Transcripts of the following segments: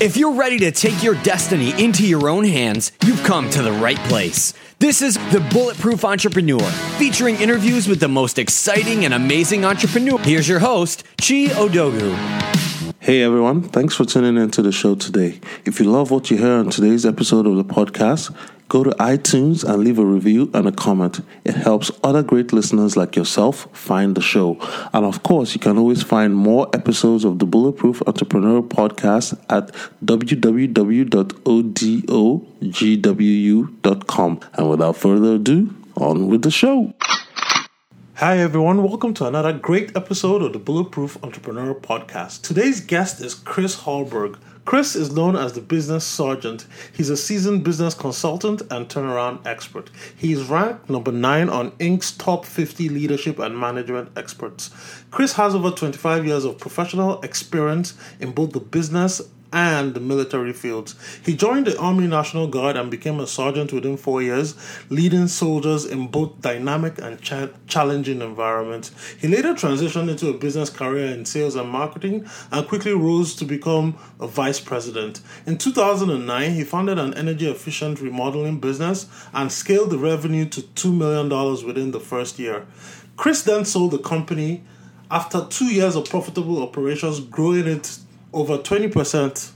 If you're ready to take your destiny into your own hands, you've come to the right place. This is The Bulletproof Entrepreneur, featuring interviews with the most exciting and amazing entrepreneurs. Here's your host, Chi Odogwu. Hey everyone, thanks for tuning into the show today. If you love what you hear on today's episode of the podcast, go to iTunes and leave a review and a comment. It helps other great listeners like yourself find the show. And of course, you can always find more episodes of the Bulletproof Entrepreneur podcast at www.odogwu.com. And without further ado, on with the show. Hi, everyone. Welcome to another great episode of the Bulletproof Entrepreneur Podcast. Today's guest is Chris Hallberg. Chris is known as the Business Sergeant. He's a seasoned business consultant and turnaround expert. He is ranked number nine on Inc.'s top 50 leadership and management experts. Chris has over 25 years of professional experience in both the business and the military fields. He joined the Army National Guard and became a sergeant within four years, leading soldiers in both dynamic and cha- challenging environments. He later transitioned into a business career in sales and marketing and quickly rose to become a vice president. In 2009, he founded an energy efficient remodeling business and scaled the revenue to $2 million within the first year. Chris then sold the company after two years of profitable operations, growing it over 20%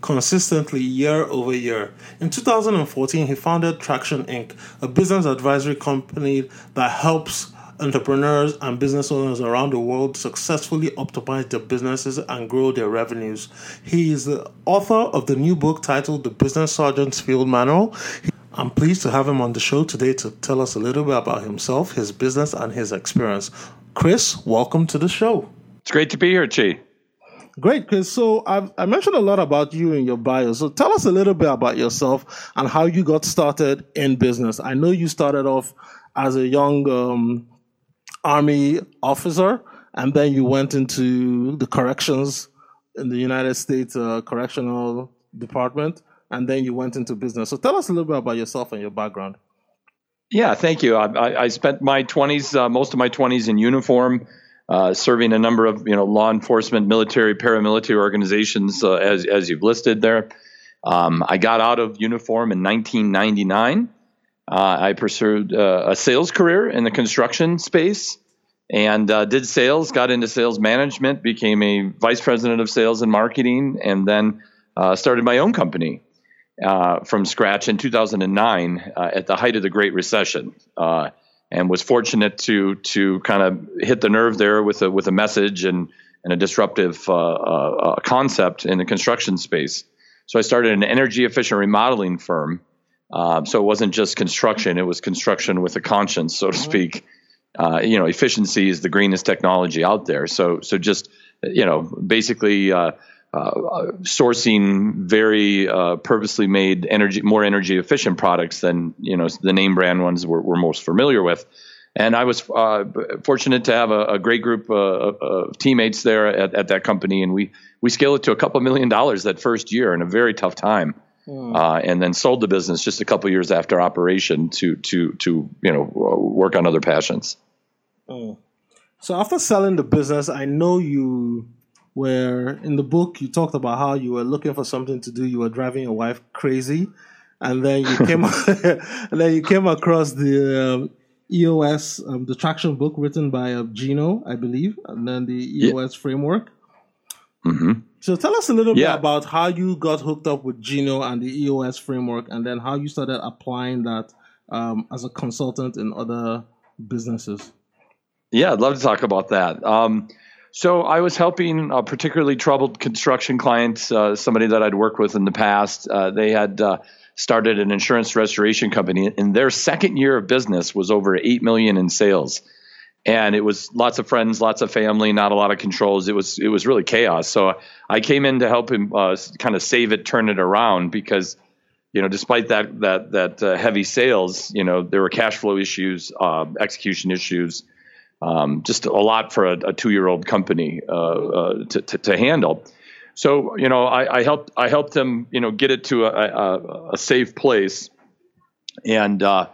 consistently year over year. In 2014, he founded Traction Inc., a business advisory company that helps entrepreneurs and business owners around the world successfully optimize their businesses and grow their revenues. He is the author of the new book titled The Business Sergeant's Field Manual. I'm pleased to have him on the show today to tell us a little bit about himself, his business, and his experience. Chris, welcome to the show. It's great to be here, Chi. Great, Chris. So I've, I mentioned a lot about you in your bio. So tell us a little bit about yourself and how you got started in business. I know you started off as a young um, army officer, and then you went into the corrections in the United States uh, Correctional Department, and then you went into business. So tell us a little bit about yourself and your background. Yeah, thank you. I, I spent my 20s, uh, most of my 20s in uniform uh, serving a number of you know law enforcement, military, paramilitary organizations uh, as as you've listed there. Um, I got out of uniform in 1999. Uh, I pursued uh, a sales career in the construction space and uh, did sales. Got into sales management, became a vice president of sales and marketing, and then started my own company from scratch in 2009 at the height of the Great Recession and was fortunate to to kind of hit the nerve there with a with a message and and a disruptive uh, uh, concept in the construction space. So I started an energy efficient remodeling firm. Um, so it wasn't just construction; it was construction with a conscience, so to mm-hmm. speak. Uh, you know, efficiency is the greenest technology out there. So so just you know, basically uh, uh, sourcing very uh, purposely made energy, more energy efficient products than you know the name brand ones we're, we're most familiar with. And I was uh, fortunate to have a, a great group uh, of teammates there at, at, that company, and we we scaled it to a couple million dollars that first year in a very tough time. Mm. and then sold the business just a couple years after operation to to to you know work on other passions. Mm. So after selling the business, I know you where in the book you talked about how you were looking for something to do, you were driving your wife crazy, and then you came and then you came across the um, EOS, um, the traction book written by uh, Gino, I believe, and then the EOS yeah. framework. Mm-hmm. So tell us a little yeah. bit about how you got hooked up with Gino and the EOS framework, and then how you started applying that um, as a consultant in other businesses. Yeah, I'd love to talk about that. Um, so I was helping a particularly troubled construction client, uh, somebody that I'd worked with in the past. Uh, they had uh, started an insurance restoration company, and their second year of business was over eight million in sales. And it was lots of friends, lots of family, not a lot of controls. It was it was really chaos. So I came in to help him uh, kind of save it, turn it around, because you know, despite that that that uh, heavy sales, you know, there were cash flow issues, uh, execution issues um, just a lot for a, a two-year-old company uh, uh, to, to, to, handle. So you know, I, I, helped I helped them you know get it to a, a, a safe place, and uh,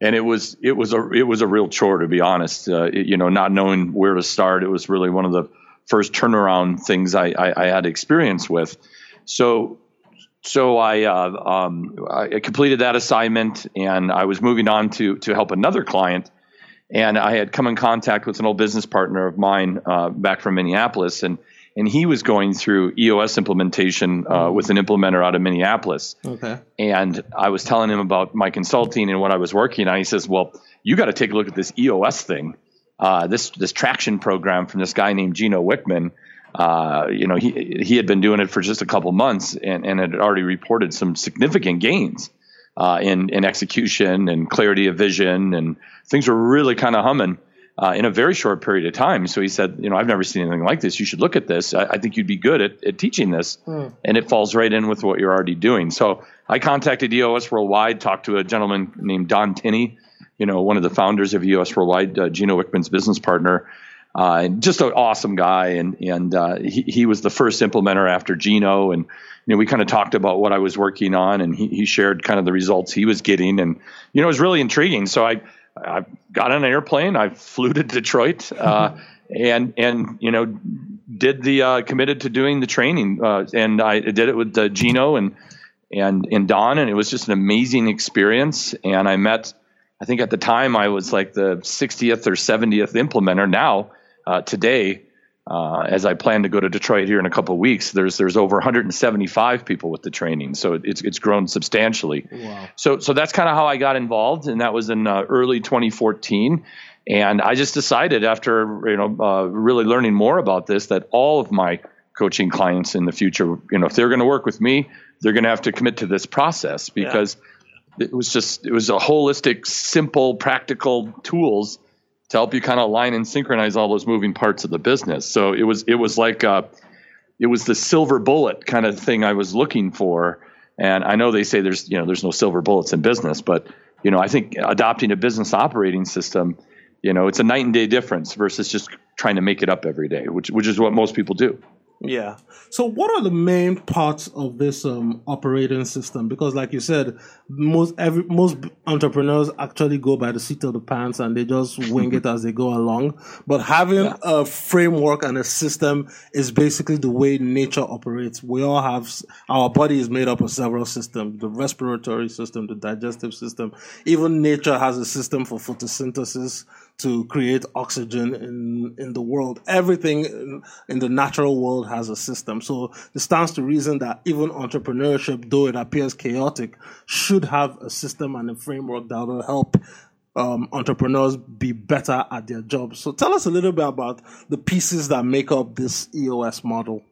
and it was it was a it was a real chore to be honest. Uh, it, you know, not knowing where to start, it was really one of the first turnaround things I, I, I had experience with. so so I, uh, um, I completed that assignment and I was moving on to to help another client. And I had come in contact with an old business partner of mine uh, back from Minneapolis, and and he was going through EOS implementation uh, with an implementer out of Minneapolis. Okay. And I was telling him about my consulting and what I was working on. He says, "Well, you got to take a look at this EOS thing, uh, this this traction program from this guy named Gino Wickman." Uh, you know, he he had been doing it for just a couple months and, and had already reported some significant gains uh, in in execution and clarity of vision, and things were really kind of humming uh, in a very short period of time. So he said, you know, I've never seen anything like this. You should look at this. I, I think you'd be good at, at teaching this, mm. and it falls right in with what you're already doing. So I contacted EOS Worldwide, talked to a gentleman named Don Tinney, you know, one of the founders of EOS Worldwide, uh, Gino Wickman's business partner. Uh, just an awesome guy, and and uh, he he was the first implementer after Gino, and you know we kind of talked about what I was working on, and he he shared kind of the results he was getting, and you know it was really intriguing. So I I got on an airplane, I flew to Detroit, uh, and and you know did the uh, committed to doing the training, uh, and I did it with uh, Gino and and and Don, and it was just an amazing experience, and I met. I think at the time I was like the 60th or 70th implementer. Now uh, today, uh, as I plan to go to Detroit here in a couple of weeks, there's there's over 175 people with the training, so it's it's grown substantially. Wow. So so that's kind of how I got involved, and that was in uh, early 2014. And I just decided after you know uh, really learning more about this that all of my coaching clients in the future, you know, if they're going to work with me, they're going to have to commit to this process because yeah. it was just it was a holistic, simple, practical tools to help you kind of align and synchronize all those moving parts of the business. So it was it was like uh, it was the silver bullet kind of thing I was looking for. And I know they say there's you know there's no silver bullets in business, but you know I think adopting a business operating system, you know, it's a night and day difference versus just trying to make it up every day, which which is what most people do. Yeah. So, what are the main parts of this um, operating system? Because, like you said, most every most entrepreneurs actually go by the seat of the pants and they just wing it as they go along. But having yeah. a framework and a system is basically the way nature operates. We all have our body is made up of several systems: the respiratory system, the digestive system. Even nature has a system for photosynthesis to create oxygen in in the world. Everything in, in, the natural world has a system. So it stands to reason that even entrepreneurship, though it appears chaotic, should have a system and a framework that will help um, entrepreneurs be better at their jobs. So tell us a little bit about the pieces that make up this EOS model.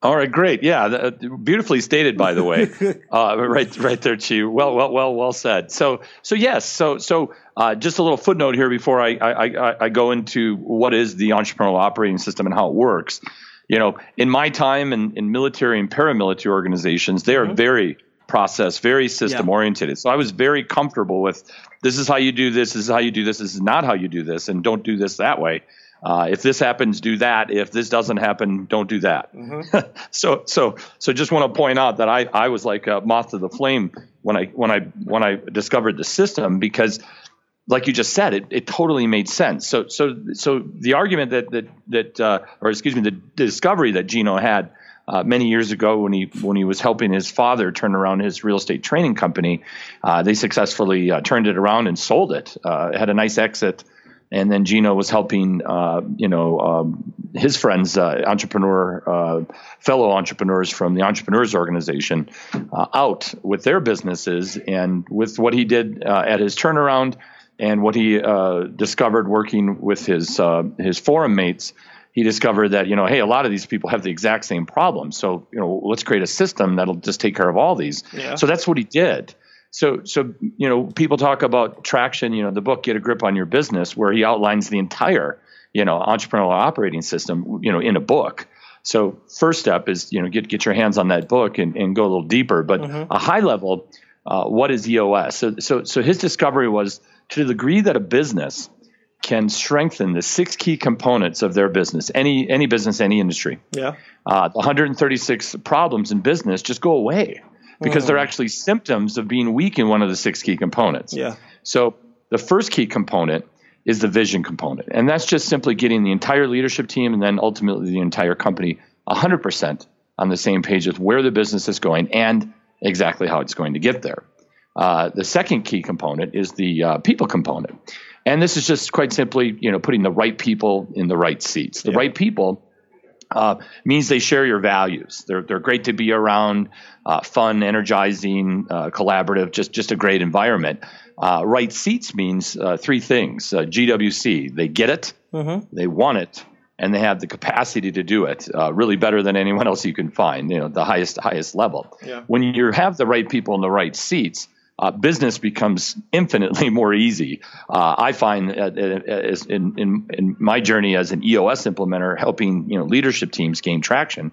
All right, great. Yeah, uh, beautifully stated, by the way. uh, right, right there, Chi. Well, well, well, well said. So, so yes. So, so uh, just a little footnote here before I, I, I go into what is the entrepreneurial operating system and how it works. You know, in my time in, in military and paramilitary organizations, they are mm-hmm. very process, very system oriented. Yeah. So I was very comfortable with this is how you do this, this is how you do this, this is not how you do this, and don't do this that way. Uh, if this happens, do that. If this doesn't happen, don't do that. Mm-hmm. so, so, so, just want to point out that I, I was like a moth to the flame when I, when I, when I discovered the system because, like you just said, it, it totally made sense. So, so, so the argument that that that, uh, or excuse me, the discovery that Gino had uh, many years ago when he when he was helping his father turn around his real estate training company, uh, they successfully uh, turned it around and sold it. Uh, it had a nice exit and then Gino was helping, uh, you know, um, his friends, uh, entrepreneur, uh, fellow entrepreneurs from the Entrepreneurs Organization, uh, out with their businesses, and with what he did uh, at his turnaround, and what he uh, discovered working with his his forum mates. He discovered that you know, hey, a lot of these people have the exact same problem. So you know, let's create a system that'll just take care of all these. Yeah. So that's what he did. So, so you know, people talk about traction. You know, the book "Get a Grip on Your Business," where he outlines the entire, you know, entrepreneurial operating system. You know, in a book. So, first step is you know get get your hands on that book and, and go a little deeper. But mm-hmm. a high level, uh, what is EOS? So, so, so his discovery was to the degree that a business can strengthen the six key components of their business, any any business, any industry. Yeah. Uh, 136 problems in business just go away because mm. they're actually symptoms of being weak in one of the six key components. Yeah. So the first key component is the vision component. And that's just simply getting the entire leadership team and then ultimately the entire company 100% on the same page with where the business is going and exactly how it's going to get there. Uh, the second key component is the uh, people component, and this is just quite simply, you know, putting the right people in the right seats. The yeah. right people uh, means they share your values. They're they're great to be around, uh, fun, energizing, uh, collaborative, just just a great environment. Uh, right seats means uh, three things. Uh, GWC, they get it, mm-hmm. they want it, and they have the capacity to do it really better than anyone else you can find. You know, the highest highest level. Yeah. When you have the right people in the right seats uh, business becomes infinitely more easy. Uh, I find uh, uh in, in, in, my journey as an EOS implementer, helping you know leadership teams gain traction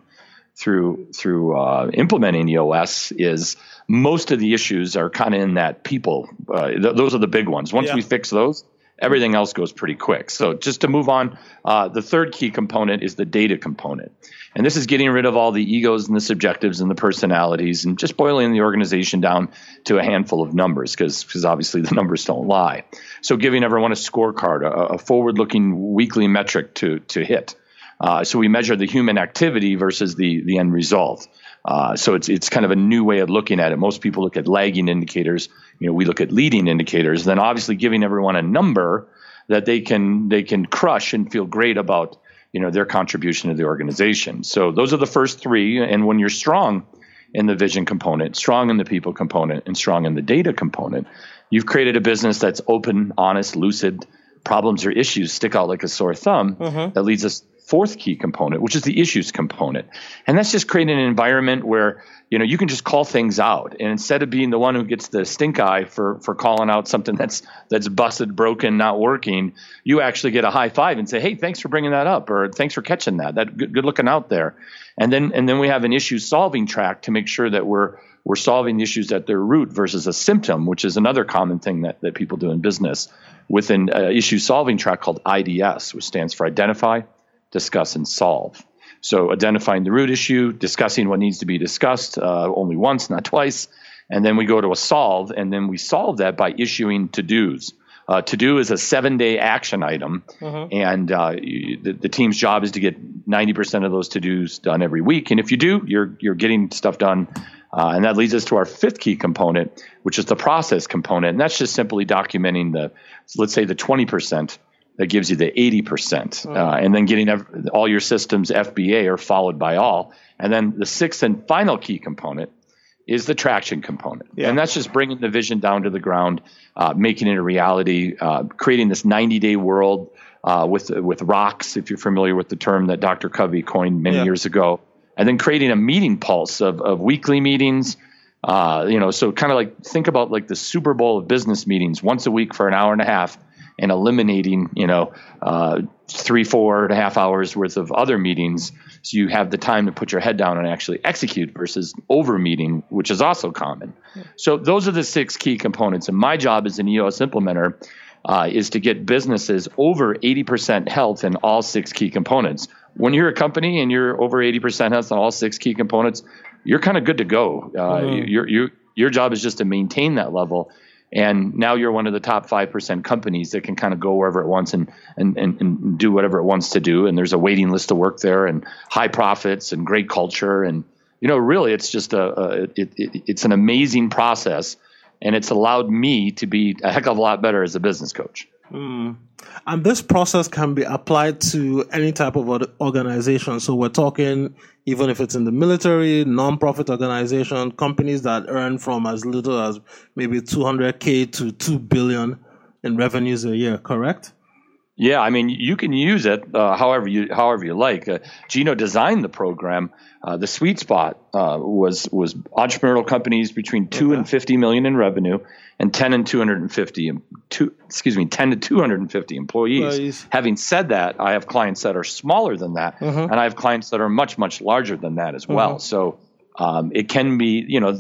through through uh, implementing EOS is most of the issues are kind of in that people. Uh, th- those are the big ones. Once yeah. we fix those, everything else goes pretty quick. So just to move on, uh, the third key component is the data component. And this is getting rid of all the egos and the subjectives and the personalities and just boiling the organization down to a handful of numbers because obviously the numbers don't lie. So giving everyone a scorecard, a, a forward looking weekly metric to, to hit. Uh, so we measure the human activity versus the, the end result. Uh, so it's it's kind of a new way of looking at it. Most people look at lagging indicators. You know, we look at leading indicators. Then obviously giving everyone a number that they can they can crush and feel great about you know their contribution to the organization. So those are the first three. And when you're strong in the vision component, strong in the people component, and strong in the data component, you've created a business that's open, honest, lucid. Problems or issues stick out like a sore thumb. Mm-hmm. That leads us fourth key component, which is the issues component. And that's just creating an environment where, you know, you can just call things out. And instead of being the one who gets the stink eye for for calling out something that's that's busted, broken, not working, you actually get a high five and say, "Hey, thanks for bringing that up," or "Thanks for catching that. That good, good looking out there." And then and then we have an issue solving track to make sure that we're we're solving issues at their root versus a symptom, which is another common thing that, that people do in business with an uh, issue solving track called IDS, which stands for identify, discuss, and solve. So identifying the root issue, discussing what needs to be discussed uh, only once, not twice, and then we go to a solve, and then we solve that by issuing to dos. Uh, to do is a seven day action item, mm-hmm. and uh, you, the, the, team's job is to get 90% of those to dos done every week. And if you do, you're, you're getting stuff done. Uh, and that leads us to our fifth key component, which is the process component. And that's just simply documenting the, let's say, the 20% that gives you the 80%. Uh, and then getting ev- all your systems FBA are followed by all. And then the sixth and final key component is the traction component. Yeah. And that's just bringing the vision down to the ground, uh, making it a reality, uh, creating this 90 day world uh, with, with rocks, if you're familiar with the term that Dr. Covey coined many yeah. years ago. And then creating a meeting pulse of, of weekly meetings. Uh, you know, so kind of like think about like the Super Bowl of business meetings once a week for an hour and a half and eliminating, you know, uh, three, four and a half hours worth of other meetings. So you have the time to put your head down and actually execute versus over meeting, which is also common. Yeah. So those are the six key components. And my job as an EOS implementer uh, is to get businesses over 80% health in all six key components. When you're a company and you're over 80% health in all six key components, you're kind of good to go. Uh, mm. your, your, your job is just to maintain that level and now you're one of the top 5% companies that can kind of go wherever it wants and, and, and, and, do whatever it wants to do. And there's a waiting list to work there and high profits and great culture. And you know really it's just a, a it, it, it's an amazing process. And it's allowed me to be a heck of a lot better as a business coach mm. and this process can be applied to any type of organization so we're talking even if it's in the military, non-profit organization, companies that earn from as little as maybe 200k to 2 billion in revenues a year, correct? Yeah, I mean, you can use it uh, however you however you like. Uh, Gino designed the program. Uh, the sweet spot uh, was was entrepreneurial companies between two okay. and fifty million in revenue, and ten and two hundred and fifty. Two, excuse me, ten to two hundred and fifty employees. Having said that, I have clients that are smaller than that, mm-hmm. and I have clients that are much much larger than that as well. Mm-hmm. So um, it can be, you know,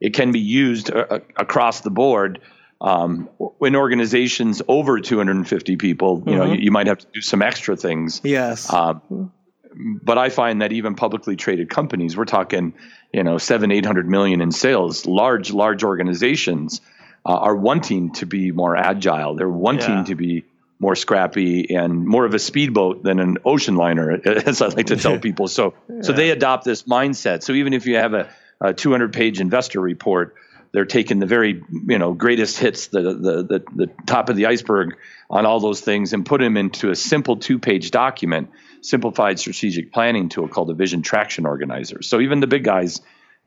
it can be used uh, across the board um, in organizations over 250 people, you mm-hmm. know, you, you, might have to do some extra things. Yes. Um, but I find that even publicly traded companies, we're talking, you know, seven, eight hundred million in sales, large, large organizations uh, are wanting to be more agile. They're wanting yeah. to be more scrappy, and more of a speedboat than an ocean liner, as I like to tell people. So, yeah. so they adopt this mindset. So even if you have a, a 200 page investor report, they're taking the very you know greatest hits, the, the the the top of the iceberg on all those things, and put them into a simple two page document, simplified strategic planning tool called a Vision Traction Organizer. So even the big guys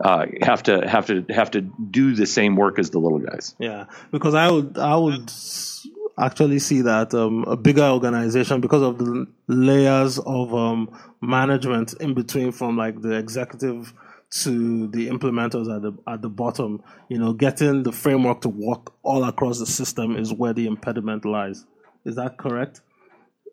uh, have to have to have to do the same work as the little guys. Yeah, because I would I would actually see that um, a bigger organization because of the layers of um, management in between from like the executive to the implementers at the at the bottom. You know, getting the framework to work all across the system is where the impediment lies. Is that correct?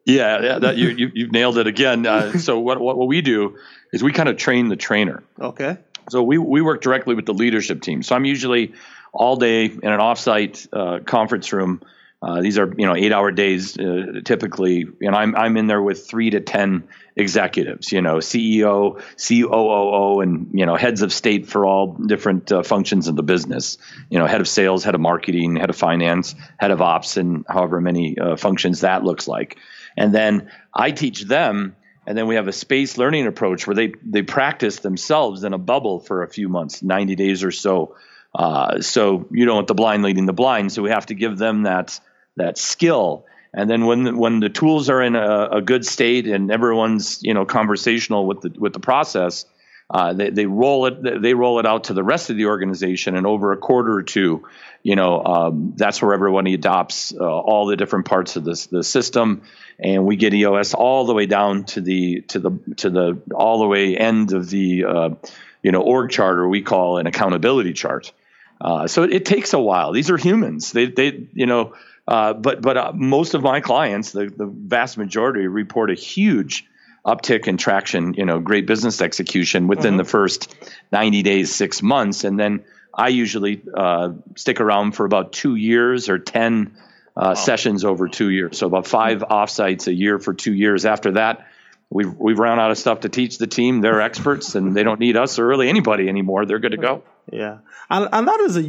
Yeah, yeah that, you, you have nailed it again. Uh, so what, what what we do is we kind of train the trainer. Okay. So we we work directly with the leadership team. So I'm usually all day in an offsite uh, conference room uh, these are you know eight hour days uh, typically, and I'm I'm in there with three to ten executives, you know, CEO, COO, and you know heads of state for all different uh, functions of the business. You know, head of sales, head of marketing, head of finance, head of ops, and however many uh, functions that looks like. And then I teach them, and then we have a space learning approach where they they practice themselves in a bubble for a few months, ninety days or so. Uh, so you don't want the blind leading the blind, so we have to give them that that skill. And then when the, when the tools are in a, a, good state and everyone's you know conversational with the with the process, uh, they, they roll it they roll it out to the rest of the organization, and over a quarter or two, you know um, that's where everyone adopts uh, all the different parts of this the system, and we get EOS all the way down to the to the to the all the way end of the uh, you know org chart, or we call an accountability chart. Uh, so it, it takes a while. These are humans. They they you know uh, but but uh, most of my clients, the, the vast majority, report a huge uptick in traction, you know, great business execution within mm-hmm. the first 90 days, six months. And then I usually uh, stick around for about two years or 10 uh, wow. sessions over two years. So about five mm-hmm. offsites a year for two years. After that, we've, we've run out of stuff to teach the team. They're experts and they don't need us or really anybody anymore. They're good to go. Yeah, and and that is a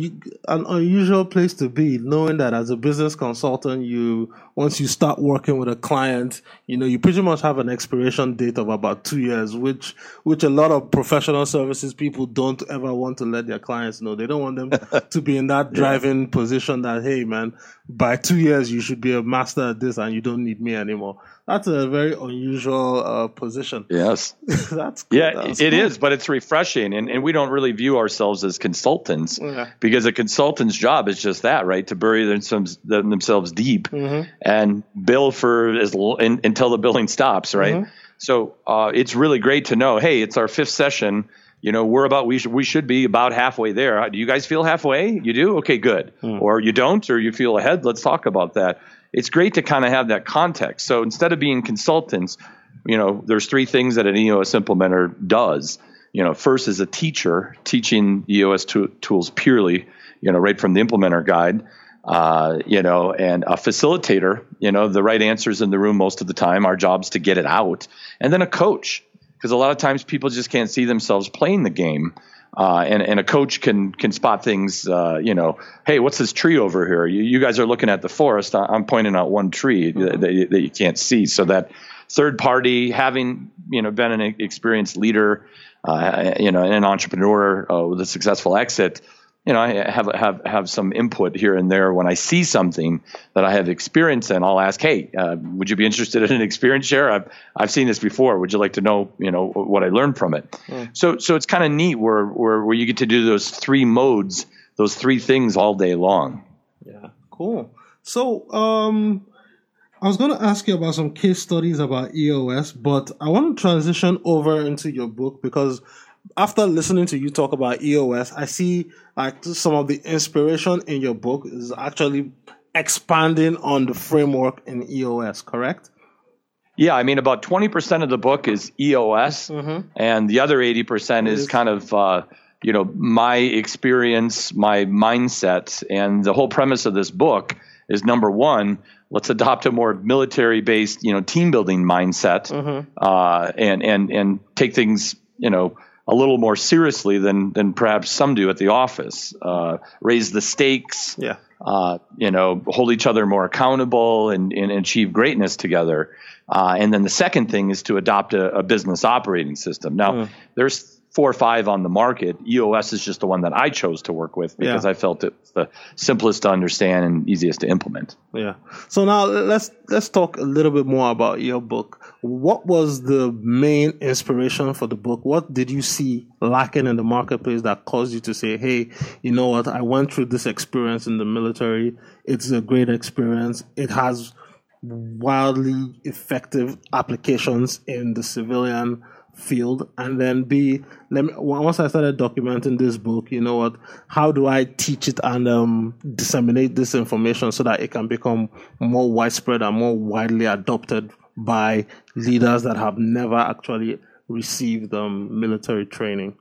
an unusual place to be, knowing that as a business consultant, you once you start working with a client, you know you pretty much have an expiration date of about two years, which which a lot of professional services people don't ever want to let their clients know. They don't want them to be in that driving yeah. position that hey man, by two years you should be a master at this and you don't need me anymore that's a very unusual uh, position. Yes, that's yeah, that's it cool. is, but it's refreshing, and, and we don't really view ourselves as consultants yeah. because a consultant's job is just that, right? To bury themselves, themselves deep mm-hmm. and bill for as in, until the billing stops, right? Mm-hmm. So uh, it's really great to know. Hey, it's our fifth session. You know, we're about we should we should be about halfway there. Do you guys feel halfway? You do? Okay, good. Mm. Or you don't, or you feel ahead. Let's talk about that it's great to kind of have that context. So instead of being consultants, you know, there's three things that an EOS implementer does. You know, first is a teacher teaching EOS tools purely, you know, right from the implementer guide. Uh, you know, and a facilitator, you know, the right answers in the room most of the time. Our job's to get it out. And then a coach, because a lot of times people just can't see themselves playing the game. Uh, and, and a coach can can spot things. Uh, you know, hey, what's this tree over here? You, you guys are looking at the forest. I'm pointing out one tree mm-hmm. that, that, you can't see. So that third party, having you know been an experienced leader, uh, you know, an entrepreneur uh, with a successful exit, you know, I have have have some input here and there when I see something that I have experience in. I'll ask, "Hey, uh, would you be interested in an experience share? I've I've seen this before. Would you like to know, you know, what I learned from it?" Mm. So so it's kind of neat where, where where you get to do those three modes, those three things all day long. Yeah, cool. So um, I was going to ask you about some case studies about EOS, but I want to transition over into your book because after listening to you talk about EOS, I see like some of the inspiration in your book is actually expanding on the framework in EOS, correct? Yeah, I mean, about 20% of the book is EOS, mm-hmm. and the other 80% is, is kind of, uh, you know, my experience, my mindset. And the whole premise of this book is number one, let's adopt a more military based, you know, team building mindset mm-hmm. uh, and, and, and take things, you know, a little more seriously than than perhaps some do at the office. Uh, raise the stakes. Yeah. Uh, you know, hold each other more accountable and, and achieve greatness together. Uh, and then the second thing is to adopt a, a business operating system. Now, mm. there's four or five on the market. EOS is just the one that I chose to work with because yeah. I felt it was the simplest to understand and easiest to implement. Yeah. So now let's let's talk a little bit more about your book. What was the main inspiration for the book? What did you see lacking in the marketplace that caused you to say, "Hey, you know what? I went through this experience in the military. It's a great experience. It has wildly effective applications in the civilian field and then b let me once i started documenting this book you know what how do i teach it and um, disseminate this information so that it can become more widespread and more widely adopted by leaders that have never actually received um, military training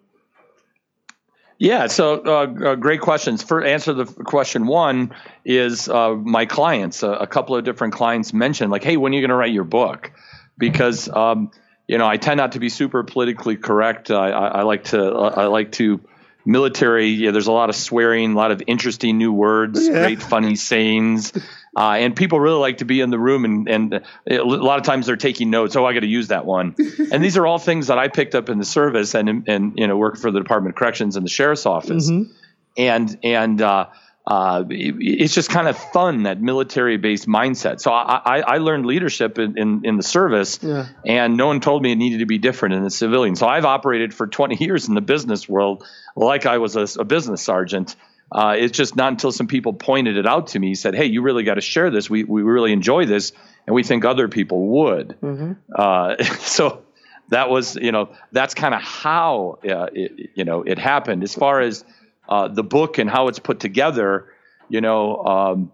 yeah, so uh, uh, great questions. For answer the question one is uh, my clients. a couple of different clients mentioned like, "Hey, when are you going to write your book?" Because um, you know, I tend not to be super politically correct. I, I, I like to I like to military. Yeah, there's a lot of swearing, a lot of interesting new words, yeah. great funny sayings. Uh, and people really like to be in the room and, and a lot of times they're taking notes. Oh, I got to use that one. and these are all things that I picked up in the service and, and, you know, work for the Department of Corrections and the Sheriff's Office. Mm-hmm. And, and, uh, uh, it's just kind of fun that military based mindset. So I, I, learned leadership in, in, in the service, yeah. and no one told me it needed to be different in the civilian. So I've operated for 20 years in the business world like I was a, a business sergeant. Uh, it's just not until some people pointed it out to me, said, "Hey, you really got to share this. We we really enjoy this, and we think other people would." Mm-hmm. Uh, so that was, you know, that's kind of how uh, it, you know it happened. As far as uh, the book and how it's put together, you know, um,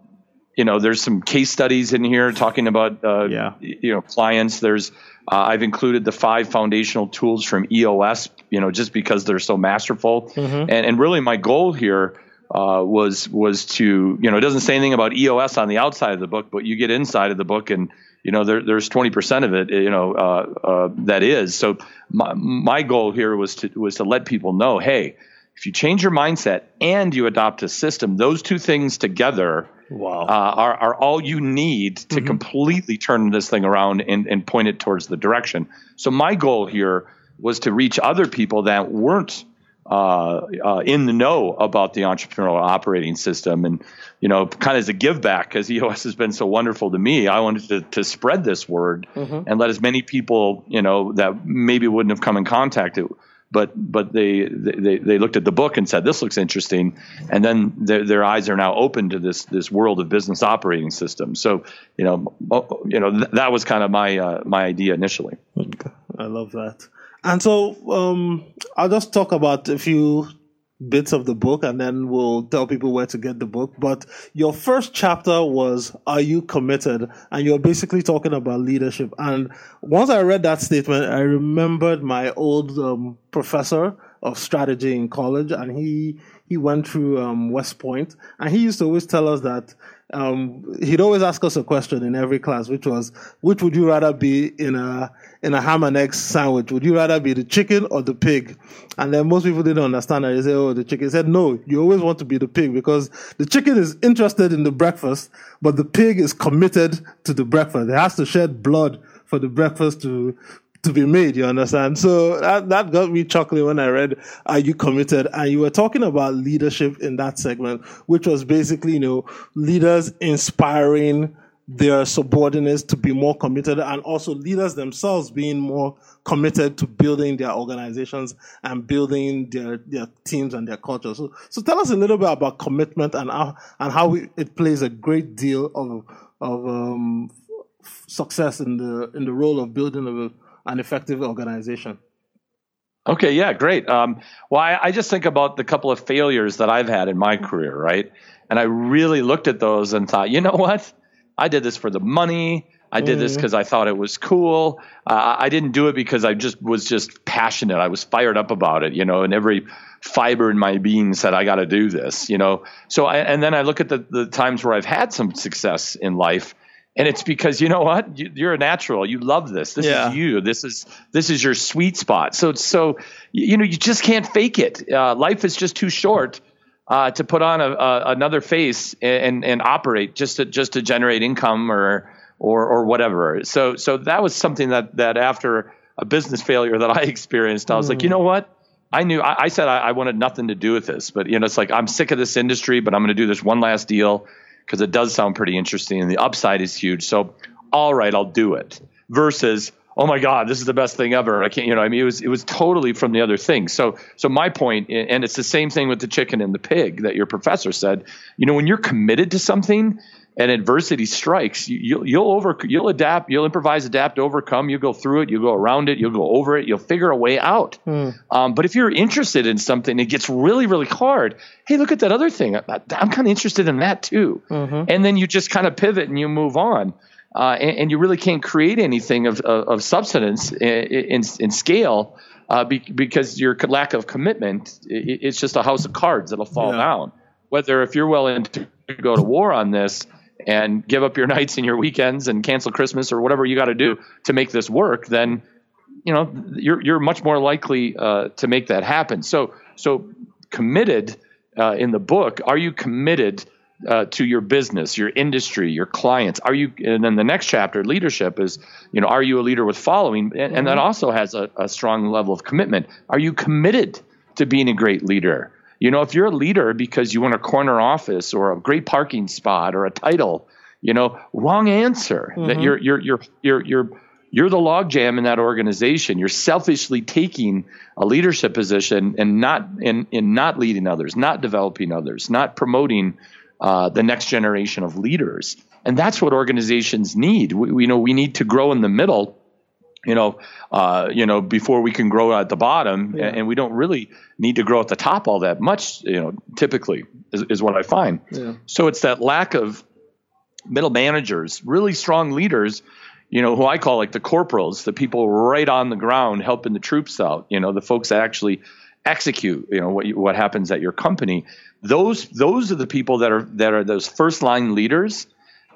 you know, there's some case studies in here talking about, uh, yeah. you know, clients. There's, uh, I've included the five foundational tools from EOS, you know, just because they're so masterful. Mm-hmm. And, and really, my goal here uh, was was to, you know, it doesn't say anything about EOS on the outside of the book, but you get inside of the book and you know there, there's 20% of it you know uh, uh, that is so my, my goal here was to was to let people know hey if you change your mindset and you adopt a system, those two things together wow. uh, are, are all you need to mm-hmm. completely turn this thing around and, and point it towards the direction. So my goal here was to reach other people that weren't uh, uh, in the know about the entrepreneurial operating system. And, you know, kind of as a give back, because EOS has been so wonderful to me, I wanted to, to spread this word mm-hmm. and let as many people, you know, that maybe wouldn't have come in contact it, but but they, they they looked at the book and said this looks interesting, and then their, their eyes are now open to this this world of business operating systems. So you know oh, you know th- that was kind of my uh, my idea initially. I love that. And so um, I'll just talk about a few bits of the book and then we'll tell people where to get the book. But your first chapter was Are You Committed? And you're basically talking about leadership. And once I read that statement, I remembered my old um, professor of strategy in college and he he went through um, West Point and he used to always tell us that um, he'd always ask us a question in every class, which was, which would you rather be in a in a ham and egg sandwich? Would you rather be the chicken or the pig? And then most people didn't understand that. They say, oh, the chicken. He said, no, you always want to be the pig because the chicken is interested in the breakfast, but the pig is committed to the breakfast. It has to shed blood for the breakfast to to be made, you understand? So that, that got me chuckling when I read Are You Committed? And you were talking about leadership in that segment, which was basically, you know, leaders inspiring their subordinates to be more committed and also leaders themselves being more committed to building their organizations and building their, their teams and their culture. So, so tell us a little bit about commitment and how, and how it plays a great deal of, of, um, success in the, in the role of building a, an effective organization. Okay, yeah, great. Um, well, I, I, just think about the couple of failures that I've had in my career, right? And I really looked at those and thought, you know what? I did this for the money. I did this because mm. I thought it was cool. Uh, I didn't do it because I just was just passionate. I was fired up about it, you know, and every fiber in my being said, I got to do this, you know. So, I, and then I look at the, the times where I've had some success in life and it's because you know what? You, are a natural. You love this. This yeah. is you. This is this is your sweet spot. So so you know you just can't fake it. Uh, life is just too short uh, to put on a, a, another face and, and operate just to just to generate income or or or whatever. So so that was something that that after a business failure that I experienced I was mm. like you know what? I knew I, I said I, I wanted nothing to do with this but you know it's like I'm sick of this industry but I'm going to do this one last deal because it does sound pretty interesting and the upside is huge. So, all right, I'll do it. Versus, oh my God, this is the best thing ever. I can't, you know, I mean, it was it was totally from the other thing. So, so my point, and it's the same thing with the chicken and the pig that your professor said. You know, when you're committed to something, and adversity strikes, you, you'll over, you'll adapt, you'll improvise, adapt, overcome. You go through it, you go around it, you'll go over it, you'll figure a way out. Mm. Um, but if you're interested in something, it gets really, really hard. Hey, look at that other thing. I, am kind of interested in that too. Mm-hmm. And then you just kind of pivot and you move on. Uh, and, and, you really can't create anything of, of, of substance in, in, in scale uh, be, because your lack of commitment, it, it's just a house of cards that'll fall yeah. down. Whether if you're willing to go to war on this, and give up your nights and your weekends and cancel Christmas or whatever you got to do to make this work, then you know you're you're much more likely uh, to make that happen. So so committed uh, in the book. Are you committed? Uh, to your business, your industry, your clients? Are you? And then the next chapter, leadership, is you know, are you a leader with following? And, and that mm-hmm. also has a, a strong level of commitment. Are you committed to being a great leader? You know, if you're a leader because you want a corner office or a great parking spot or a title, you know, wrong answer. Mm-hmm. That you're you're you're you're you're you're the logjam in that organization. You're selfishly taking a leadership position and not in in not leading others, not developing others, not promoting uh, the next generation of leaders. And that's what organizations need. We, we, you know we need to grow in the middle you know, uh, you know, before we can grow at the bottom, yeah. and we don't really need to grow at the top all that much. You know, typically is, is what I find. Yeah. So it's that lack of middle managers, really strong leaders. You know, who I call like the corporals, the people right on the ground helping the troops out. You know, the folks that actually execute. You know what you, what happens at your company. Those those are the people that are that are those first line leaders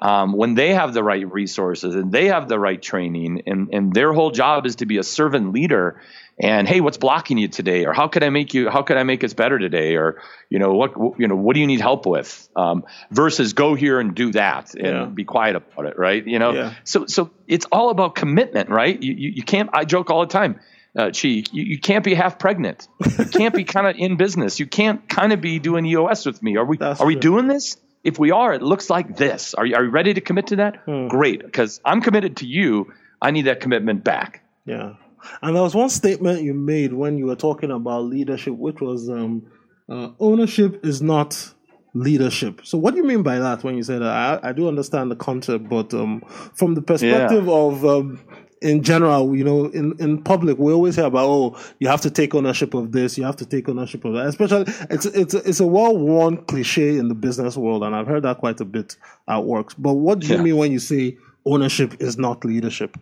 um, when they have the right resources and they have the right training and, and their whole job is to be a servant leader and hey what's blocking you today or how could i make you how could i make us better today or you know what you know what do you need help with um, versus go here and do that and yeah. be quiet about it right you know yeah. so so it's all about commitment right you, you, you can't i joke all the time uh, Chi, you, you can't be half pregnant. You can't be kind of in business. You can't kind of be doing EOS with me. Are we? That's are we doing this? If we are, it looks like this. Are you, are you ready to commit to that? Hmm. Great, because I'm committed to you. I need that commitment back. Yeah. And there was one statement you made when you were talking about leadership, which was um, uh, ownership is not leadership. So, what do you mean by that when you say that? I, I do understand the concept, but um, from the perspective yeah. of um, in general, you know, in, in public, we always hear about, oh, you have to take ownership of this, you have to take ownership of that. Especially, it's, it's, it's a well worn cliche in the business world, and I've heard that quite a bit at work. But what do you yeah. mean when you say ownership is not leadership?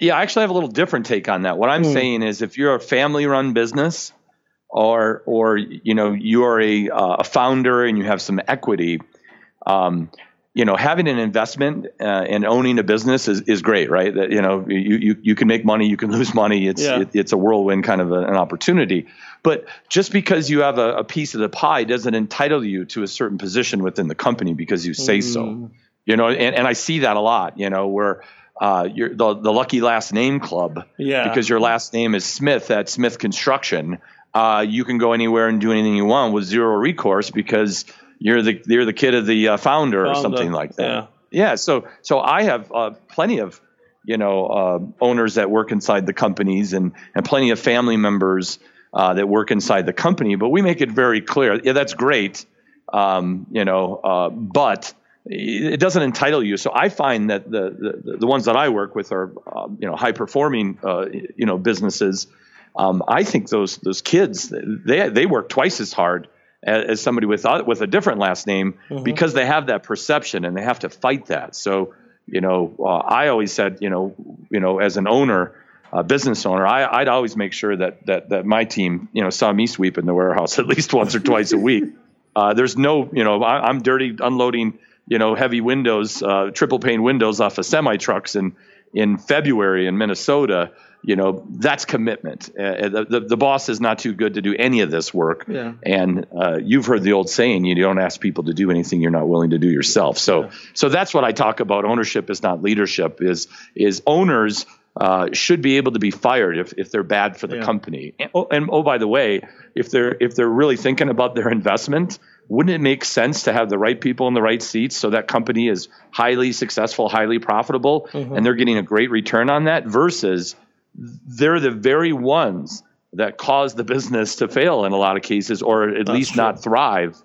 Yeah, I actually have a little different take on that. What I'm mm. saying is if you're a family run business, or, or, you know, you are a, uh, a founder and you have some equity, um, you know, having an investment uh, and owning a business is, is great, right? That you know, you, you you can make money, you can lose money. It's yeah. it, it's a whirlwind kind of a, an opportunity. But just because you have a, a, piece of the pie doesn't entitle you to a certain position within the company because you say mm. so. You know, and, and I see that a lot. You know, where uh, you're the the lucky last name club, yeah, because your last name is Smith at Smith Construction. Uh, you can go anywhere and do anything you want with zero recourse because you're the you're the kid of the uh, founder, founder, or something like that. Yeah. yeah so so I have uh, plenty of you know uh, owners that work inside the companies and and plenty of family members uh, that work inside the company. But we make it very clear. Yeah, that's great. Um, you know, uh, but it doesn't entitle you. So I find that the the, the ones that I work with are um, you know high performing uh, you know businesses. Um, I think those those kids they they work twice as hard as, as somebody with uh, with a different last name mm-hmm. because they have that perception and they have to fight that. So you know, uh, I always said, you know, you know, as an owner, a business owner, I, would always make sure that that that my team, you know, saw me sweep in the warehouse at least once or twice a week. Uh, there's no, you know, I, am dirty unloading you know, heavy windows, uh, triple pane windows off of semi trucks in in February in Minnesota, you know, that's commitment. Uh, the, the, the, boss is not too good to do any of this work. Yeah. And uh, you've heard the old saying, you don't ask people to do anything you're not willing to do yourself. So, yeah. so that's what I talk about. Ownership is not leadership. Is is owners uh, should be able to be fired if, if they're bad for the yeah. company. And oh, and oh, by the way, if they're if they're really thinking about their investment, wouldn't it make sense to have the right people in the right seats so that company is highly successful, highly profitable, mm-hmm. and they're getting a great return on that versus they're the very ones that cause the business to fail in a lot of cases or at That's least true. not thrive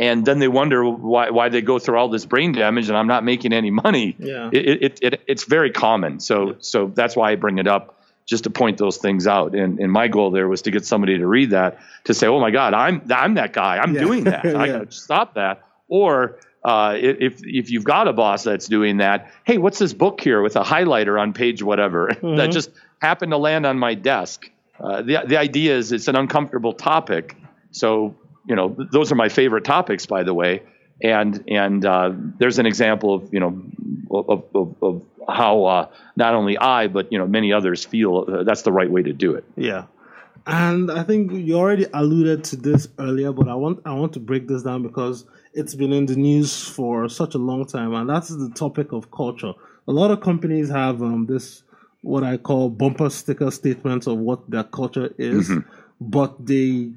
and then they wonder why why they go through all this brain damage and I'm not making any money. Yeah, it, it, it it's very common. So so that's why I bring it up just to point those things out. And and my goal there was to get somebody to read that to say, oh my God, I'm I'm that guy. I'm yeah. doing that. yeah. I got to stop that. Or uh, if if you've got a boss that's doing that, hey, what's this book here with a highlighter on page whatever mm-hmm. that just happened to land on my desk? Uh, the the idea is it's an uncomfortable topic, so you know, those are my favorite topics, by the way. And and uh, there's an example of you know of, of, of how uh, not only I but you know many others feel uh, that's the right way to do it. Yeah, and I think you already alluded to this earlier, but I want I want to break this down because it's been in the news for such a long time, and that's the topic of culture. A lot of companies have um, this what I call bumper sticker statements of what their culture is, mm-hmm. but they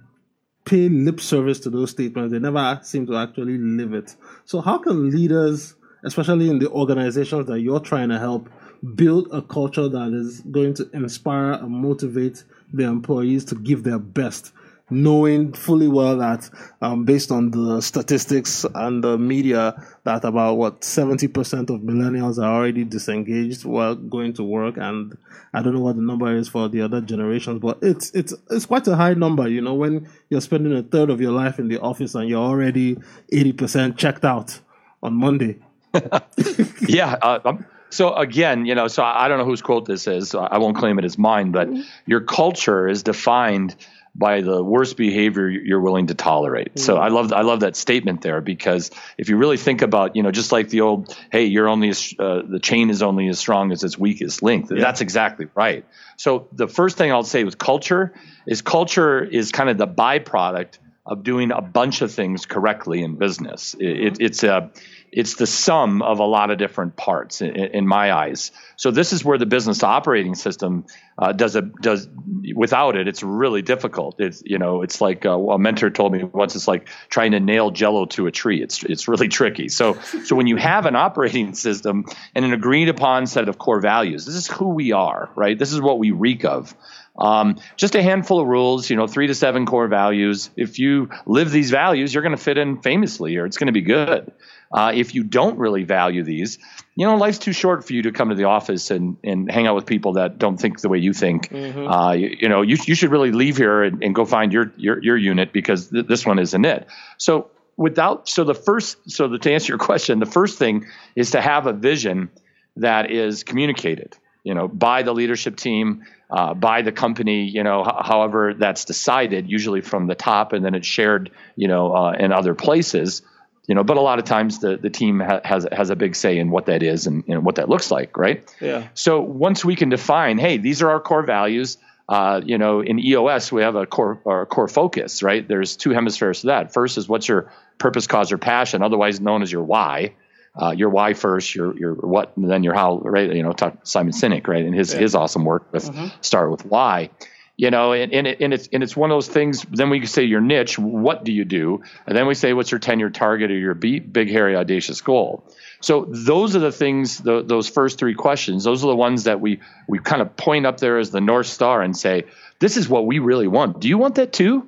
pay lip service to those statements. They never seem to actually live it. So how can leaders, especially in the organizations that you're trying to help, build a culture that is going to inspire and motivate their employees to give their best? Knowing fully well that um, based on the statistics and the media that about what 70% of millennials are already disengaged while going to work and i don't know what the number is for the other generations but it's it's it's quite a high number you know when you're spending a third of your life in the office and you're already 80% checked out on monday yeah uh, so again, you know, so I don't know whose quote this is. So I won't claim it as mine, but your culture is defined by the worst behavior you're willing to tolerate. Mm-hmm. So I love I love that statement there because if you really think about you know just like the old hey you're only as, uh, the chain is only as strong as its weakest link. Yeah. That's exactly right. So the first thing I'll say with culture is culture is kind of the byproduct of doing a bunch of things correctly in business. It, it, it's a it's the sum of a lot of different parts in, in my eyes. So this is where the business operating system uh, does a does without it, it's really difficult. It's you know it's like uh, a mentor told me once. It's like trying to nail Jello to a tree. It's it's really tricky. So so when you have an operating system and an agreed upon set of core values, this is who we are, right? This is what we reek of. Um, just a handful of rules, you know, three to seven core values. If you live these values, you're going to fit in famously, or it's going to be good. Uh, if you don't really value these, you know, life's too short for you to come to the office and, and hang out with people that don't think the way you think. Mm-hmm. Uh, you, you, know, you, you should really leave here and, and go find your, your, your unit because th- this one isn't it. So without, so the first, so the, to answer your question, the first thing is to have a vision that is communicated, you know, by the leadership team, uh, by the company, you know, h- however that's decided, usually from the top, and then it's shared, you know, uh, in other places you know, but a lot of times the, the team ha- has has a big say in what that is and you know, what that looks like, right? Yeah. So once we can define, hey, these are our core values. Uh, you know, in EOS we have a core or core focus, right? There's two hemispheres to that. First is what's your purpose, cause, or passion, otherwise known as your why. Uh, your why first, your your what, and then your how, right? You know, talk Simon Sinek, right? And his yeah. his awesome work with mm-hmm. start with why you know and, and, it, and, it's and it's one of those things then we say your niche what do you do and then we say what's your 10 year target or your big hairy audacious goal so those are the things the, those first three questions those are the ones that we we kind of point up there as the north star and say this is what we really want do you want that too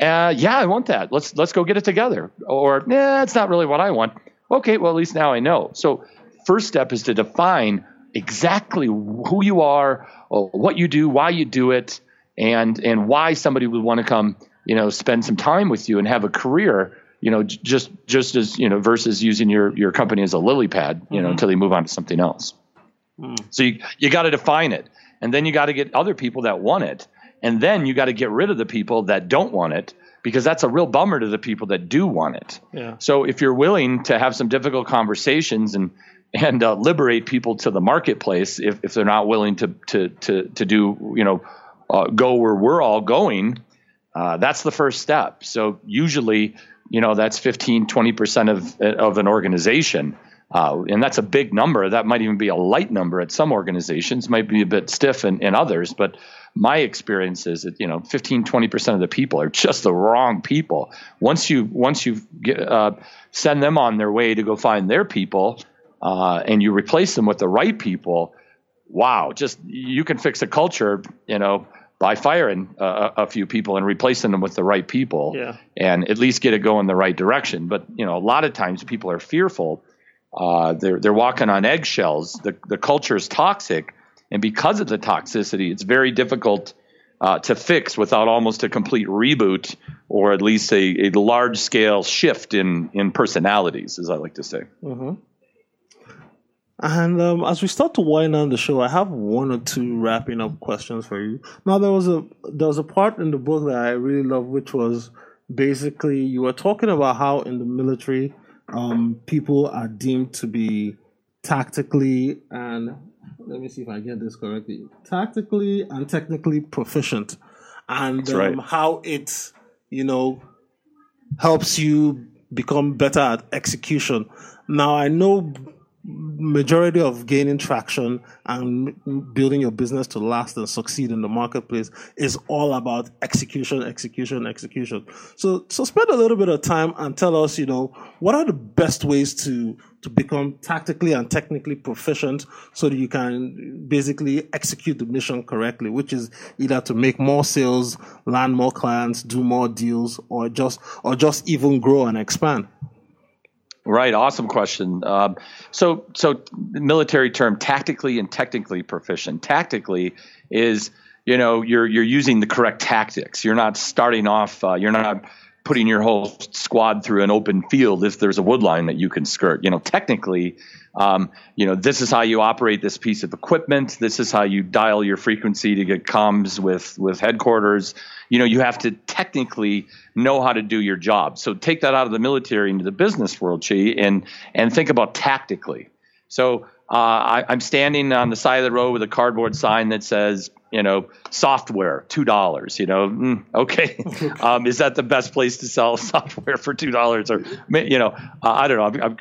uh, yeah i want that let's let's go get it together or nah it's not really what i want okay well at least now i know so first step is to define exactly who you are what you do why you do it and and why somebody would want to come, you know, spend some time with you and have a career, you know, just just as you know, versus using your your company as a lily pad, you mm-hmm. know, until they move on to something else. Mm. So you you got to define it, and then you got to get other people that want it, and then you got to get rid of the people that don't want it, because that's a real bummer to the people that do want it. Yeah. So if you're willing to have some difficult conversations and and uh, liberate people to the marketplace, if, if they're not willing to to to to do you know uh, go where we're all going, uh, that's the first step. So usually, you know, that's 15, 20 percent of of an organization. Uh, and that's a big number. That might even be a light number at some organizations, might be a bit stiff in, in others. But my experience is that you know 15 20% of the people are just the wrong people once you once you get, uh, send them on their way to go find their people uh, and you replace them with the right people wow just you can fix a culture you know by firing uh, a few people and replacing them with the right people Yeah. and at least get it going the right direction but you know a lot of times people are fearful uh, they're they're walking on eggshells the the culture is toxic and because of the toxicity, it's very difficult uh, to fix without almost a complete reboot or at least a, a large scale shift in, in personalities, as I like to say. And um, as we start to wind down the show, I have one or two wrapping up questions for you. Now, there was a there was a part in the book that I really love, which was basically you were talking about how in the military, um, people are deemed to be tactically and let me see if I get this correctly, tactically and technically proficient, and um, right. how it you know helps you become better at execution. Now I know majority of gaining traction and building your business to last and succeed in the marketplace is all about execution, execution, execution. So, so spend a little bit of time and tell us, you know, what are the best ways to to become tactically and technically proficient so that you can basically execute the mission correctly, which is either to make more sales, land more clients, do more deals, or just or just even grow and expand. Right, awesome question. Um, so, so military term, tactically and technically proficient. Tactically is, you know, you're you're using the correct tactics. You're not starting off. Uh, you're not putting your whole squad through an open field if there's a wood line that you can skirt. You know, technically, um, you know, this is how you operate this piece of equipment. This is how you dial your frequency to get comms with with headquarters. You know, you have to technically know how to do your job. So take that out of the military into the business world, Chi, and and think about tactically. So uh, I, I'm standing on the side of the road with a cardboard sign that says, you know, software, two dollars. You know, mm, okay, um, is that the best place to sell software for two dollars? Or you know, uh, I don't know. I'm, I'm,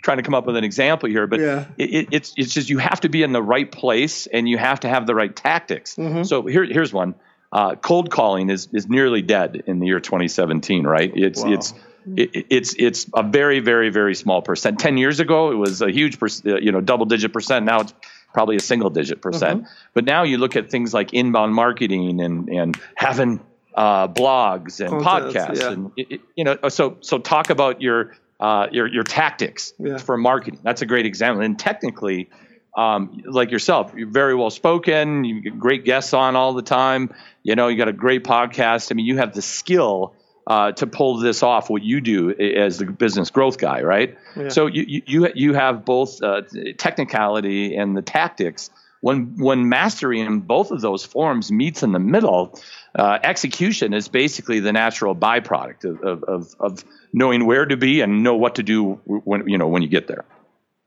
trying to come up with an example here, but Yeah. it, it, it's it's just you have to be in the right place and you have to have the right tactics. So here here's one. Uh, cold calling is is nearly dead in the year 2017. Right? It's Wow. it's it, it's it's a very very very small percent. Ten years ago, it was a huge uh, you know double digit percent. Now it's probably a single digit percent. But now you look at things like inbound marketing and and having uh, blogs and podcasts yeah. and it, it- you know so so talk about your uh, your your tactics Yeah. for marketing. That's a great example. And technically, um, like yourself, you're very well spoken. You get great guests on all the time. You know, you got a great podcast. I mean, you have the skill uh, to pull this off. What you do as the business growth guy, right? Yeah. So you you- you you have both uh, technicality and the tactics. When when mastery in both of those forms meets in the middle, uh, execution is basically the natural byproduct of, of, of, of knowing where to be and know what to do when you know when you get there.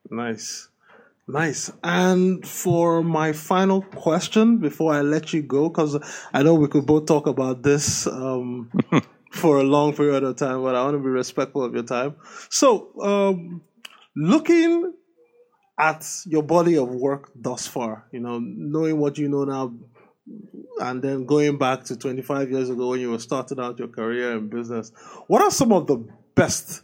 Nice. Nice. And for my final question before I let you go, because I know we could both talk about this um, for a long period of time, but I want to be respectful of your time. So, um, looking at your body of work thus far, you know, knowing what you know now, and then going back to 25 years ago when you were starting out your career in business, what are some of the best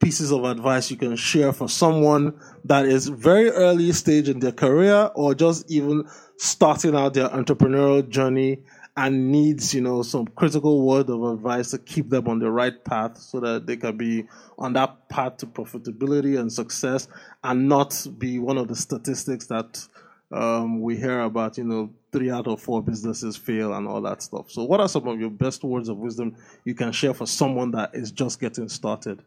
pieces of advice you can share for someone that is very early stage in their career or just even starting out their entrepreneurial journey and needs you know some critical word of advice to keep them on the right path so that they can be on that path to profitability and success and not be one of the statistics that um, we hear about you know three out of four businesses fail and all that stuff. So what are some of your best words of wisdom you can share for someone that is just getting started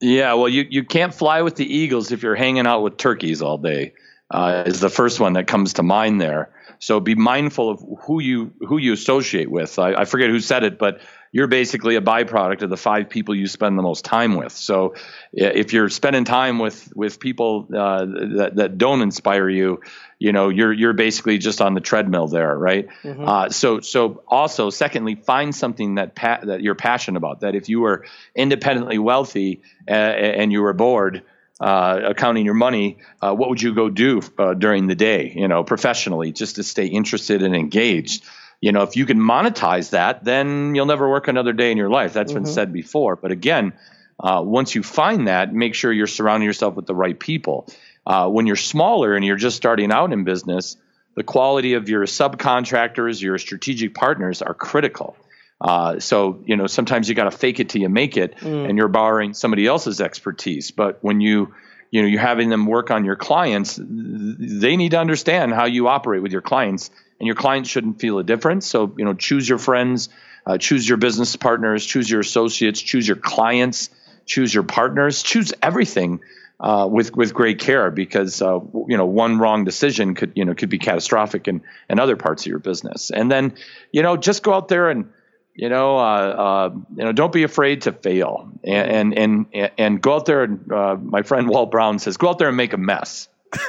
Yeah, well, you, you can't fly with the eagles if you're hanging out with turkeys all day. Uh, is the first one that comes to mind there. So be mindful of who you who you associate with. I, I forget who said it, but you're basically a byproduct of the five people you spend the most time with. So if you're spending time with with people uh, that that don't inspire you, you know you're you're basically just on the treadmill there, right? Mm-hmm. Uh, so so also secondly, find something that pa- that you're passionate about. That if you were independently wealthy uh, and you were bored. Uh, accounting your money, uh, what would you go do uh, during the day, you know, professionally, just to stay interested and engaged? You know, if you can monetize that, then you'll never work another day in your life. That's mm-hmm. been said before. But again, uh, once you find that, make sure you're surrounding yourself with the right people. Uh, when you're smaller and you're just starting out in business, the quality of your subcontractors, your strategic partners are critical. Uh, so you know sometimes you got to fake it till you make it, mm. and you're borrowing somebody else's expertise. But when you you know you're having them work on your clients, they need to understand how you operate with your clients and your clients shouldn't feel a difference. So, you know, choose your friends, uh, choose your business partners, choose your associates, choose your clients, choose your partners, choose everything uh, with with great care because uh, you know one wrong decision could you know could be catastrophic in in other parts of your business. And then you know just go out there and you know uh, uh, you know don't be afraid to fail and and and, and go out there and uh, my friend Walt Brown says go out there and make a mess.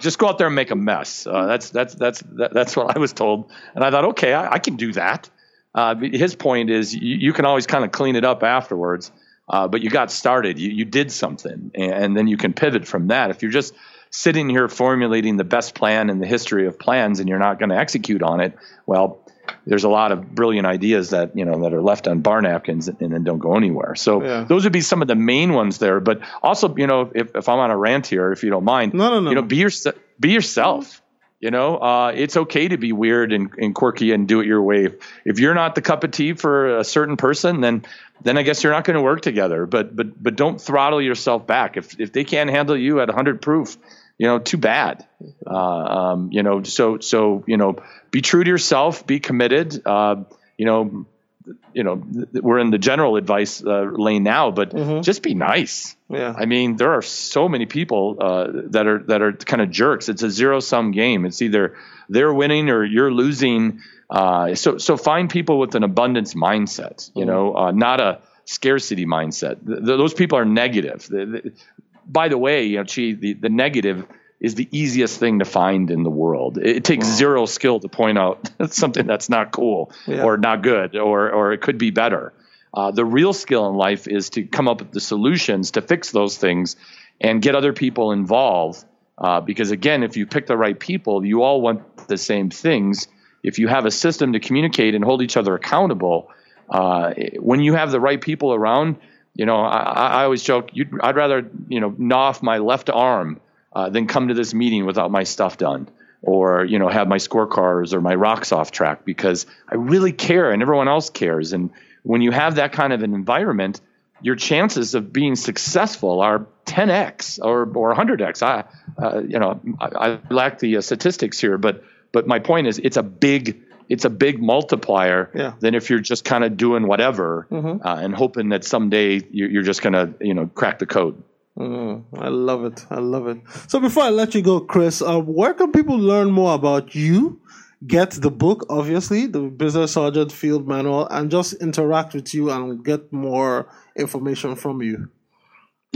just go out there and make a mess. Uh, that's that's that's that's what I was told, and I thought, okay, I, I can do that. Uh, his point is, you, you can always kind of clean it up afterwards, uh, but you got started, you, you did something, and, and, then you can pivot from that. If you're just sitting here formulating the best plan in the history of plans and you're not going to execute on it, well, there's a lot of brilliant ideas that you know that are left on bar napkins and then don't go anywhere. So yeah. those would be some of the main ones there. But also, you know, if, if I'm on a rant here, if you don't mind, no, no, no. you know, be your be yourself. You know, uh, it's okay to be weird and, and, quirky and do it your way. If, if you're not the cup of tea for a certain person, then then I guess you're not going to work together. But but but don't throttle yourself back. If if they can't handle you at 100 proof, you know, too bad. Uh, um, you know, so so you know, be true to yourself, be committed. Uh, you know, you know, we're in the general advice uh, lane now, but mm-hmm. just be nice. Yeah. I mean, there are so many people uh, that are that are kind of jerks. It's a zero sum game. It's either they're winning or you're losing. Uh, so so find people with an abundance mindset. You mm-hmm. know, uh, not a scarcity mindset. Th- those people are negative. By the way, you know, Chi, the, the negative is the easiest thing to find in the world. It, takes wow. zero skill to point out something that's not cool yeah. or not good or or it could be better. Uh, the real skill in life is to come up with the solutions to fix those things and get other people involved. Uh, because again, if you pick the right people, you all want the same things. If you have a system to communicate and hold each other accountable, uh, when you have the right people around, you know, I, I always joke, I'd rather, you know, gnaw off my left arm uh, than come to this meeting without my stuff done or, you know, have my scorecards or my rocks off track because I really care and everyone else cares. And when you have that kind of an environment, your chances of being successful are 10x or, or 100x. I, uh, you know, I, I lack the uh, statistics here, but, but my point is it's a big it's a big multiplier yeah. than if you're just kind of doing whatever mm-hmm. uh, and hoping that someday you're, you're just going to you know crack the code. Mm, I love it. I love it. So before I let you go, Chris, uh, where can people learn more about you? Get the book, obviously, the Business Sergeant Field Manual, and just interact with you and get more information from you.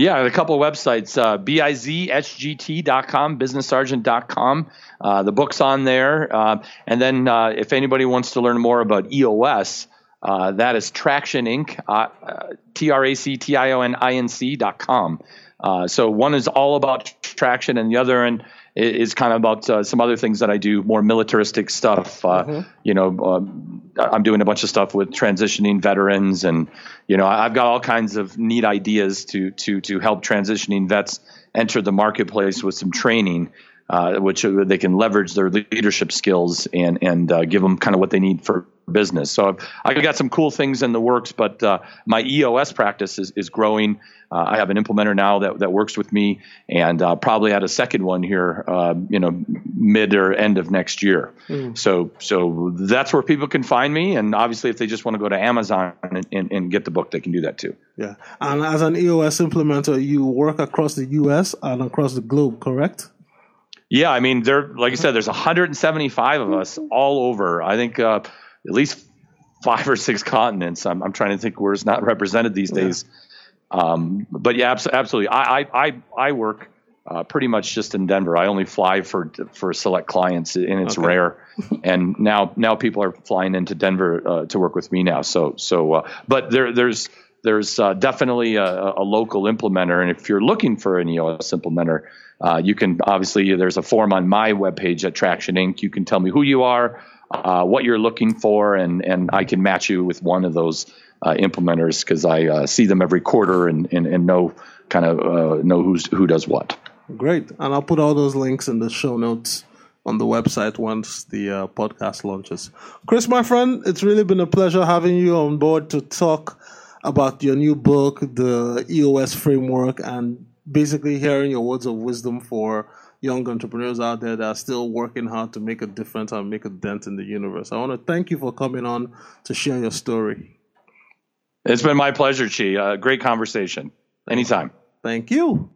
Yeah, a couple of websites, uh, bizsgt.com, businesssergeant.com. Uh, the book's on there. Uh, and then uh, if anybody wants to learn more about EOS, uh, that is Traction Inc., T R A C T I O N I N C.com. Uh, so one is all about traction, and the other and is kind of about uh, some other things that I do, more militaristic stuff. Uh, mm-hmm. You know, um, I'm doing a bunch of stuff with transitioning veterans, and you know, I've got all kinds of neat ideas to to to help transitioning vets enter the marketplace with some training. Uh, which they can leverage their leadership skills and and uh, give them kind of what they need for business. So I've got some cool things in the works, but uh, my EOS practice is, is growing. Uh, I have an implementer now that, that works with me, and uh, probably add a second one here, uh, you know, mid or end of next year. Mm. So so that's where people can find me, and obviously if they just want to go to Amazon and, and, and get the book, they can do that too. Yeah, and as an EOS implementer, you work across the U.S. and across the globe, correct? Yeah, I mean, there, like I said, there's 175 of us all over. I think uh, at least five or six continents. I'm, I'm trying to think where it's not represented these days. Um, but yeah, absolutely. I, I, I work uh, pretty much just in Denver. I only fly for for select clients, and it's okay. rare. and now now people are flying into Denver uh, to work with me now. So so, uh, but there there's there's uh, definitely a, a, local implementer, and if you're looking for an EOS implementer, uh, you can obviously there's a form on my webpage at Traction Inc. You can tell me who you are, uh, what you're looking for, and and I can match you with one of those uh, implementers because I uh, see them every quarter and and, and know kind of uh, know who's who does what. Great, and I'll put all those links in the show notes on the website once the uh, podcast launches. Chris, my friend, it's really been a pleasure having you on board to talk about your new book, the EOS framework, and basically hearing your words of wisdom for young entrepreneurs out there that are still working hard to make a difference and make a dent in the universe. I want to thank you for coming on to share your story. It's been my pleasure, Chi. Uh, great conversation. Anytime. Thank you.